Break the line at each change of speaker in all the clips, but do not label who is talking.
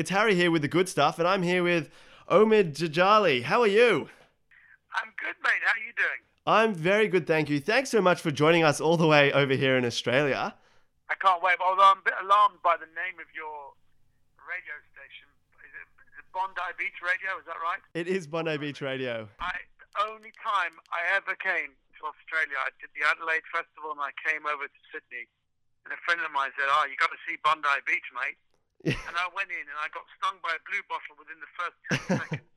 It's Harry here with the good stuff, and I'm here with Omid Djalili. How are you?
I'm good, mate. How are you doing?
I'm very good, thank you. Thanks so much for joining us all the way over here in Australia.
I can't wait. Although I'm a bit alarmed by the name of your radio station. Is it, is it Bondi Beach Radio? Is that right?
It is Bondi Beach Radio.
I, the only time I ever came to Australia, I did the Adelaide Festival and I came over to Sydney. And a friend of mine said, "Oh, you got to see Bondi Beach, mate." And I went in and I got stung by a blue bottle within the first 10 seconds.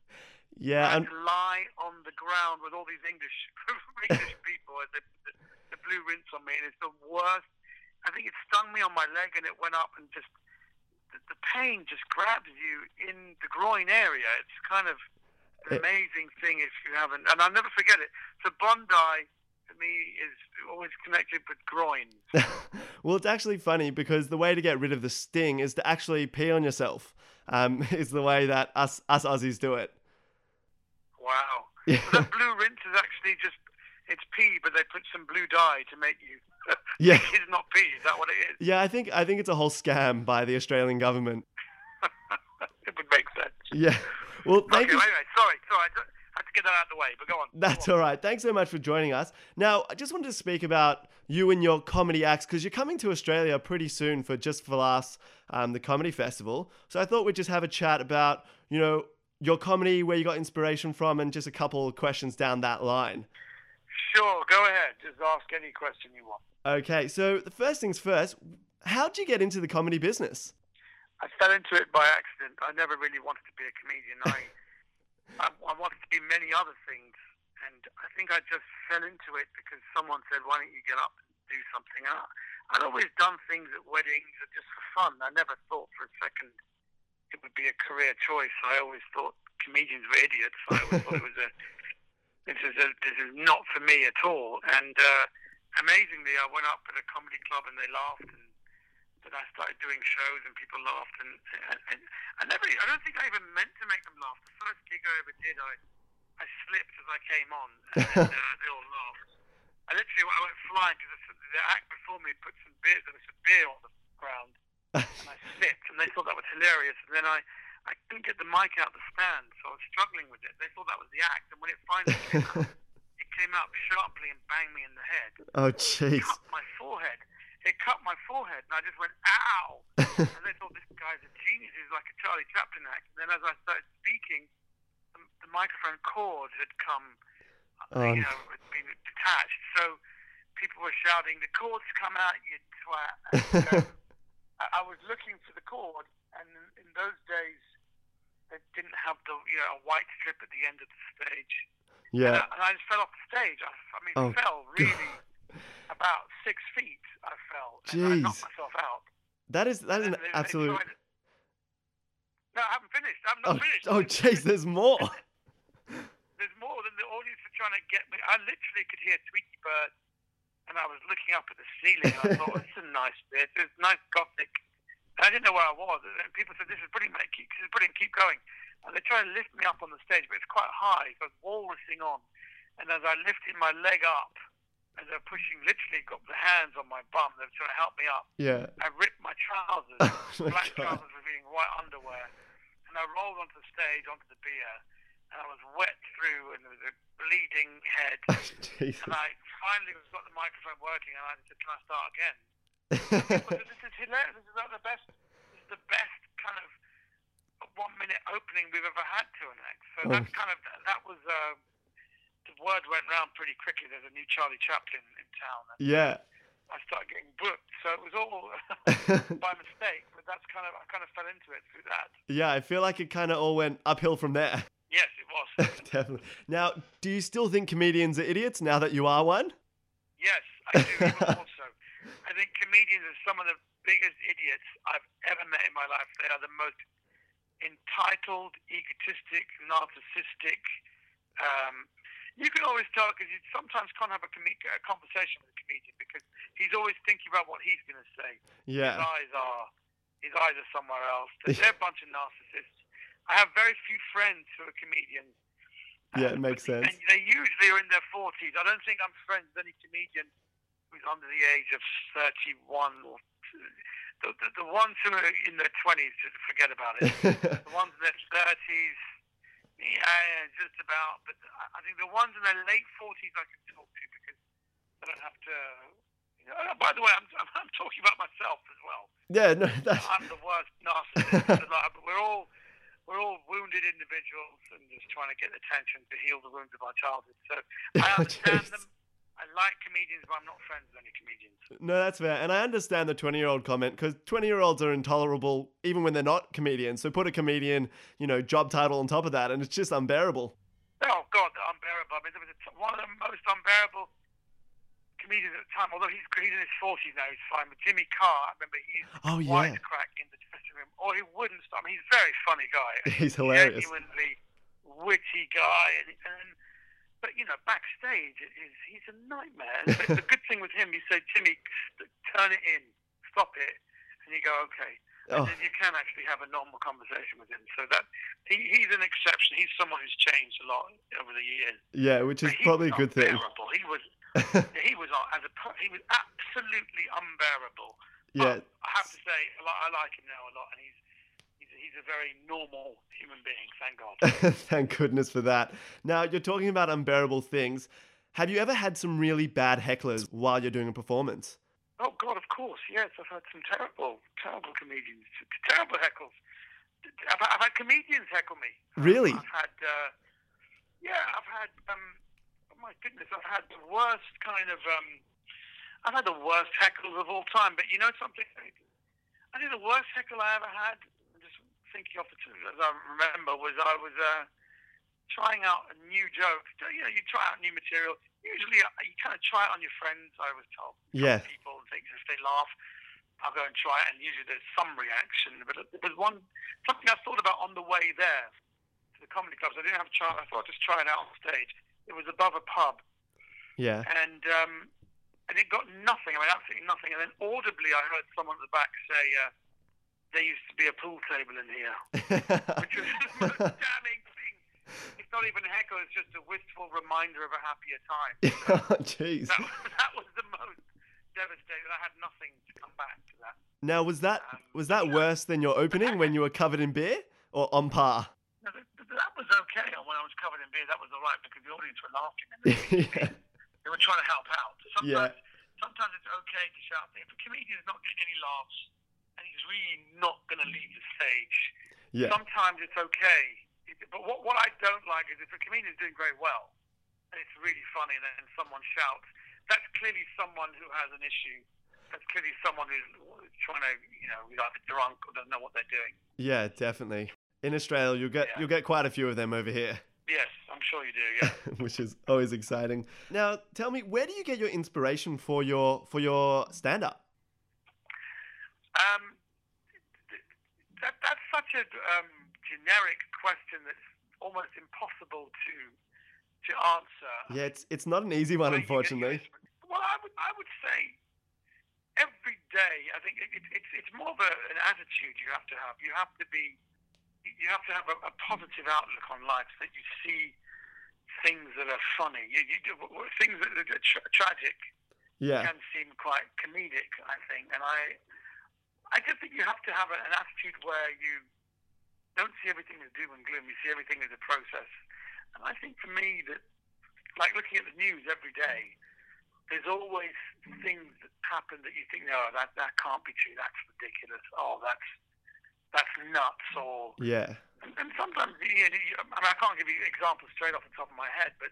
yeah,
I
and
to lie on the ground with all these English English people as they put the, the blue rinse on me, and it's the worst. I think it stung me on my leg, and it went up, and just the, the pain just grabs you in the groin area. It's kind of an
It-
amazing thing if you haven't, and I'll never forget it. So Bondi to me is always connected with groins.
well, it's actually funny because the way to get rid of the sting is to actually pee on yourself. Um, is the way that us us Aussies do it.
Wow.
Yeah.
So that blue rinse is actually just it's pee, but they put some blue dye to make you.
Yeah.
it's not pee. Is that what it is?
Yeah, I think I think it's a whole scam by the Australian government.
it would make sense.
Yeah. Well, thank
okay,
you.
anyway, sorry, sorry. I had to get that out of the way, but go on.
That's
Go on.
all right. Thanks so much for joining us. Now, I just wanted to speak about you and your comedy acts because you're coming to Australia pretty soon for Just for Laughs, um, the comedy festival. So I thought we'd just have a chat about, you know, your comedy, where you got inspiration from, and just a couple of questions down that line.
Sure, go ahead. Just ask any question you want.
Okay, so the first things first, how'd you get into the comedy business?
I fell into it by accident. I never really wanted to be a comedian. I, I, I wanted to be many other things, and I think I just fell into it because someone said, "Why don't you get up and do something?" And I, I'd always done things at weddings just for fun. I never thought for a second it would be a career choice. I always thought comedians were idiots. I always thought it was a this is a, this is not for me at all. And uh, amazingly, I went up at a comedy club and they laughed and then I started doing shows and people laughed and, and, and I never I don't think I even meant to make them laugh. The first gig I ever did, I I slipped as I came on and uh, they all laughed. I literally I went flying because the, the act before me put some beer there was some beer on the ground and I slipped and they thought that was hilarious and then I I couldn't get the mic out the stand so I was struggling with it. They thought that was the act and when it finally came out, it came out sharply and banged me in the head
Oh, jeez.
cut my forehead. It cut my forehead, and I just went, ow! and they thought this guy's a genius. He's like a Charlie Chaplin act. And then as I started speaking, the, the microphone cord had come, uh,
Oh,
you know, had been detached. So people were shouting, the cord's come out, you twat. And, um, I, I was looking for the cord, and in, in those days, they didn't have the, you know, a white strip at the end of the stage.
Yeah.
And I, and I just fell off the stage. I, I mean,
Oh,
fell really about six feet. I fell. And I
Jeez.
knocked myself out.
That is that is an absolute.
tried- No, I haven't finished. I'm
Oh,
not finished.
oh, jeez. There's more.
There's more than the audience are trying to get me. I literally could hear Tweety Bird, and I was looking up at the ceiling. I thought, this is a nice bit. It's nice gothic. And I didn't know where I was. And people said, this is brilliant, mate. Keep, this is brilliant. Keep going. And they tried to lift me up on the stage, but it's quite high. So I was walrusing on. And as I lifted my leg up, as they're pushing, literally got the hands on my bum. They're trying to help me up.
Yeah.
I ripped my trousers,
Oh my
black
God.
trousers revealing white underwear, and I rolled onto the stage, onto the beer, and I was wet through, and there was a bleeding head.
Jesus.
and I finally got the microphone working, and I said, "Can I start again?" But this is hilarious. This is like the best. This is the best kind of one minute opening we've ever had to an act. So
Oh.
that's kind of that was. Uh, the word went round pretty quickly. There's a new Charlie Chaplin in town. And
yeah.
I started getting booked, so it was all by mistake. But that's kind of I kind of fell into it through that.
yeah. I feel like it kind of all went uphill from there.
Yes, it was.
Definitely. Now, do you still think comedians are idiots now that you are one?
yes, I do. Even more so. I think comedians are some of the biggest idiots I've ever met in my life. They are the most entitled, egotistic, narcissistic. Um, you can always tell because you sometimes can't have a, com- a conversation with a comedian because he's always thinking about what he's going to say.
Yeah.
His eyes are his eyes are somewhere else. They're, they're a bunch of narcissists. I have very few friends who are comedians.
Yeah, it makes sense.
And they usually are in their forties. I don't think I'm friends with any comedian who's under the age of thirty-one or. the, the, the ones who are in their twenties, just forget about it. the ones in their thirties, yeah, just about. But I think the ones in their late forties, I can talk to because I don't have to. You know, oh, by the way, I'm, I'm, I'm talking about myself as well.
Yeah, no, that's...
I'm the worst narcissist. we're all we're all wounded individuals and just trying to get attention to heal the wounds of our childhood. So I understand them. I like comedians, but I'm not friends with any comedians.
No, that's fair. And I understand the 20 year old comment because 20 year olds are intolerable even when they're not comedians. So put a comedian, you know, job title on top of that, and it's just unbearable.
Oh, God, unbearable. I mean, there was a, one of the most unbearable comedians at the time, although he's, he's in his 40s now, he's fine. But Jimmy Carr, I remember he's
oh, yeah.
crack in the dressing room, or he wouldn't stop. I mean, he's a very funny guy.
he's hilarious.
Genuinely witty guy. And, and but you know, backstage, it is, he's a nightmare. the, the good thing with him, you say, Jimmy, turn it in, stop it, and you go, okay. And oh. then you can actually have a normal conversation with him. So that he, he's an exception. He's someone who's changed a lot over the years.
Yeah, which is probably a good thing.
He was he was uh, as a he was absolutely unbearable.
Yeah,
but I have to say, I like him now a lot, and he's he's a very normal human being. Thank God.
thank goodness for that. Now you're talking about unbearable things. Have you ever had some really bad hecklers while you're doing a performance?
Oh God, of course. Yes, I've had some terrible, terrible comedians, terrible heckles. I've, I've had comedians heckle me.
Really?
I've had, uh, yeah, I've had. Um, oh my goodness, I've had the worst kind of. Um, I've had the worst heckles of all time. But you know something? I think the worst heckle I ever had thinking off the top as I remember was I was uh, trying out a new joke. You know, you try out new material. Usually, uh, you kind of try it on your friends. I was told.
Yeah.
People and things if they laugh, I'll go and try it, and usually there's some reaction. But there was one something I thought about on the way there to the comedy clubs. I didn't have a try. I thought I'd just try it out on stage. It was above a pub.
Yeah.
And um, and it got nothing. I mean, absolutely nothing. And then audibly, I heard someone at the back say. Uh, there used to be a pool table in here, which was the most damning thing. It's not even a heckle; it's just a wistful reminder of a happier time.
oh, jeez.
That, that, was the most devastating. I had nothing to come back to that.
Now, was that um, was that yeah. worse than your opening when you were covered in beer, or on par?
No, that, that was okay. When I was covered in beer, that was all right because the audience were laughing. Yeah. they were trying to help out. Sometimes, yeah. sometimes it's okay to shout. If a comedian is not getting any laughs really not going to leave the stage.
Yeah.
Sometimes it's okay. But what, what I don't like is if a comedian is doing very well and it's really funny and then someone shouts, that's clearly someone who has an issue. That's clearly someone who's trying to, you know, either drunk or doesn't know what they're doing.
Yeah, definitely. In Australia, you'll get yeah. you'll get quite a few of them over here.
Yes, I'm sure you do. Yeah,
which is always exciting. Now, tell me, where do you get your inspiration for your for your stand up?
Um, that, that's such a um, generic question that's almost impossible to to answer.
Yeah, it's it's not an easy one, unfortunately.
Well, I would I would say every day. I think it, it, it's it's more of a, an attitude you have to have. You have to be you have to have a, a positive outlook on life so that you see things that are funny. You, you do things that are tra- tragic.
Yeah.
can seem quite comedic. I think, and I I just think you have to have an attitude where you don't see everything as doom and gloom. You see everything as a process. And I think for me that, like looking at the news every day, there's always things that happen that you think, no, that that can't be true. That's ridiculous. Oh, that's that's nuts. Or
yeah.
And, and sometimes, you know, I, mean, I can't give you examples straight off the top of my head, but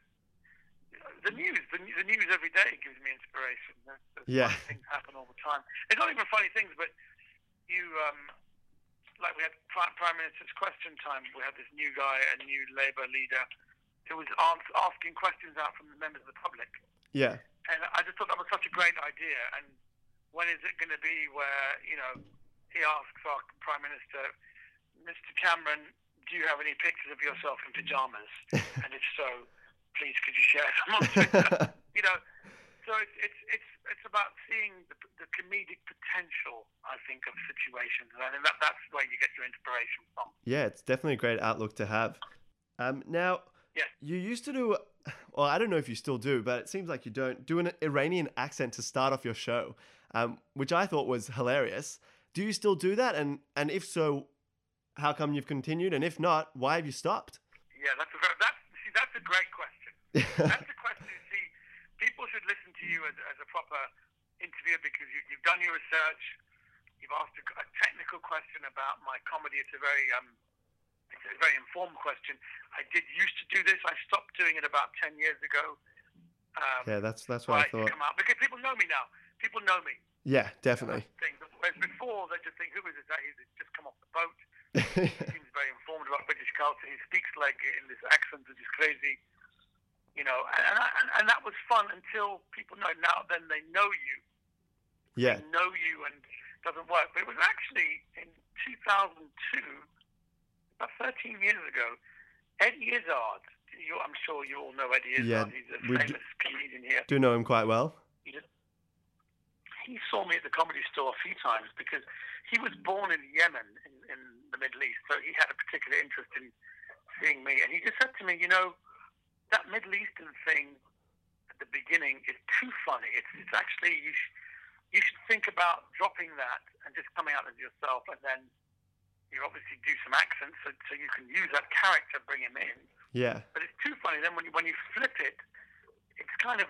the news, the, the news every day gives me inspiration. There's, there's
yeah.
things happen all the time. It's not even funny things, but you um, like we had Prime Minister's question time. We had this new guy, a new Labour leader, who was asking questions out from the members of the public.
Yeah.
And I just thought that was such a great idea. And when is it going to be where you know he asks our Prime Minister, Mr. Cameron, do you have any pictures of yourself in pajamas? and if so, please could you share them on Twitter? you know, so it's it's it's it's about seeing the, the comedic potential, I think, of situations, and I think that that's where you get your inspiration from.
Yeah, it's definitely a great outlook to have. Um, now,
yeah.
you used to do, well, I don't know if you still do, but it seems like you don't do an Iranian accent to start off your show, um, which I thought was hilarious. Do you still do that? And and if so, how come you've continued? And if not, why have you stopped?
Yeah, that's a very, that's see that's a great question. that's a question. See, people should listen to you as, as a proper interviewer because you, you've done your research. You've asked a, a technical question about my comedy. It's a very um, it's a very informed question. I did used to do this. I stopped doing it about ten years ago. Um,
yeah, that's that's what I thought.
come out because people know me now. People know me.
Yeah, definitely.
Whereas before they just think, who is this guy? He's just come off the boat. He seems very informed about British culture. He speaks like in this accent, which is crazy. You know, and, and, and that was fun until people know now. Then they know you,
yeah,
they know you, and it doesn't work. But it was actually in 2002, about 13 years ago. Eddie Izzard. You, I'm sure you all know Eddie
Yeah,
Izzard. He's a famous comedian here.
do know him quite well.
He he saw me at the comedy store a few times because he was born in Yemen in, in the Middle East, so he had a particular interest in seeing me. And he just said to me, you know, that Middle Eastern thing at the beginning is too funny. It's, it's actually you. Sh- you should think about dropping that and just coming out as yourself, and then you obviously do some accents so, so you can use that character, bring him in
Yeah,
but it's too funny. Then when you when you flip it, it's kind of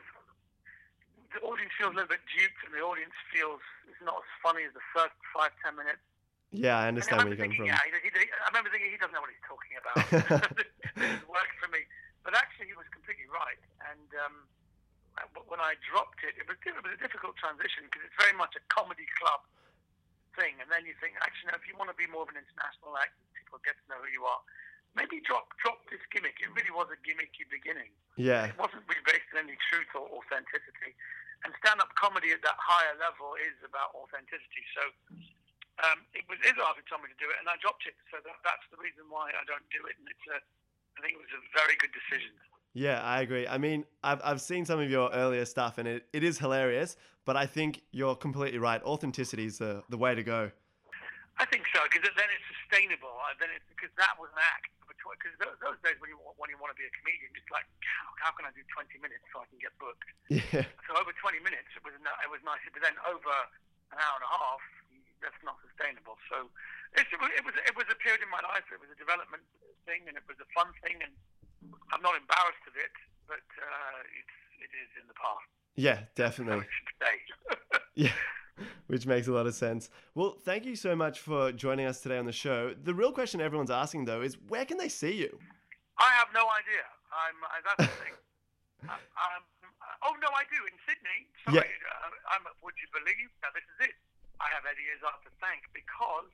the audience feels a little bit duped, and the audience feels it's not as funny as the first five ten minutes.
yeah, I understand
I
where you're coming from.
yeah, he, he, I remember thinking he doesn't know what he's talking about. this worked for me, but actually he was completely right. And um, I- when I dropped it, it was, it was a difficult transition because it's very much a comedy club thing. And then you think, actually, no, if you want to be more of an international act, people get to know who you are. Maybe drop drop this gimmick. It really was a gimmicky beginning.
Yeah,
It wasn't really based on any truth or authenticity. And stand-up comedy at that higher level is about authenticity. So um, it was Izzard who told me to do it, and I dropped it. So that, that's the reason why I don't do it. And it's a, I think it was a very good decision.
Yeah, I agree. I mean, I've I've seen some of your earlier stuff, and it, it is hilarious. But I think you're completely right. Authenticity is the the way to go.
I think so because then it's sustainable. Then it's because that was an act. Because those, those days when you when you want to be a comedian, it's like how, how can I do 20 minutes so I can get booked?
Yeah,
So over 20 minutes, it was it was nice. But then over an hour and a half, that's not sustainable. So it's, it, was, it was it was a period in my life. It was a development thing, and it was a fun thing, and I'm not embarrassed of it. But uh, it's it is in the past.
yeah, definitely. Yeah, which makes a lot of sense. Well, thank you so much for joining us today on the show. The real question everyone's asking though is where can they see you?
I have no idea. I'm uh, that's the thing. Uh, um, oh no, I do in Sydney. Sorry, uh, I'm. Would you believe? Now this is it. I have Eddie Izzard to thank because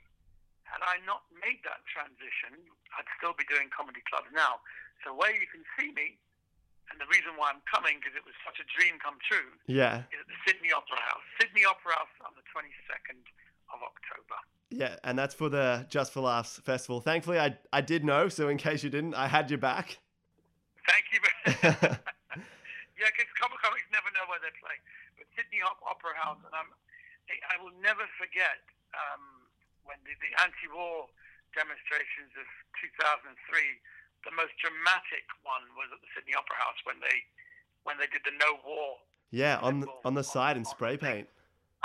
had I not made that transition, I'd still be doing comedy clubs now. So where you can see me, and the reason why I'm coming because it was such a dream come true,
Yeah,
is at the Sydney Opera House. Sydney Opera House on the 22nd of October.
yeah, and that's for the Just for Laughs festival. Thankfully, I I did know, so in case you didn't, I had your back.
Thank you. yeah, because comic comics never know where they're playing. But Sydney Opera House, and I'm, I will never forget um, when the, the anti-war demonstrations of 2003. The most dramatic one was at the Sydney Opera House when they when they did the no war,
Yeah, on the on the side in spray paint.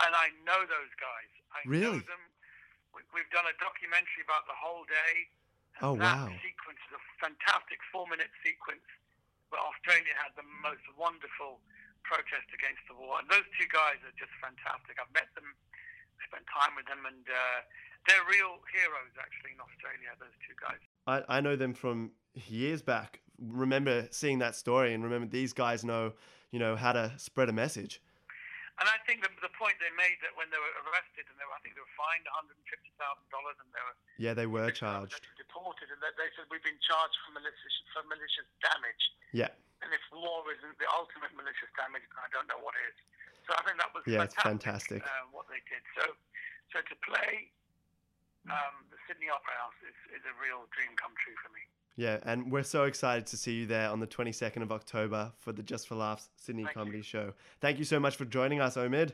and I know those guys. I
Really?
know them. We, we've done a documentary about the whole day.
Oh,
that
wow.
sequence is a fantastic four-minute sequence where Australia had the most wonderful protest against the war. And those two guys are just fantastic. I've met them, spent time with them, and uh, they're real heroes actually in Australia. Those two guys.
I, I know them from years back. Remember seeing that story and remember these guys know, you know, how to spread a message.
And I think the, the point they made that when they were arrested and they were, I think they were fined $150,000 and they were
Yeah, they were charged.
deported, and they, they said we've been charged for malicious for malicious damage.
Yeah,
And if war isn't the ultimate malicious damage, I don't know what is. So I think that was
Yeah, it's
fantastic,
fantastic.
Uh, what they did. So, so to play um, the Sydney Opera House is, is a real dream come true for me.
yeah, and we're so excited to see you there on the 22nd of October for the Just for Laughs Sydney
Thank
Comedy Show. Thank you so much for joining us, Omid.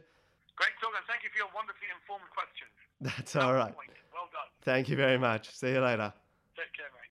Great talk, and thank you for your wonderfully informed questions.
That's all right.
Well done.
Thank you very much. See you later.
Take care, man.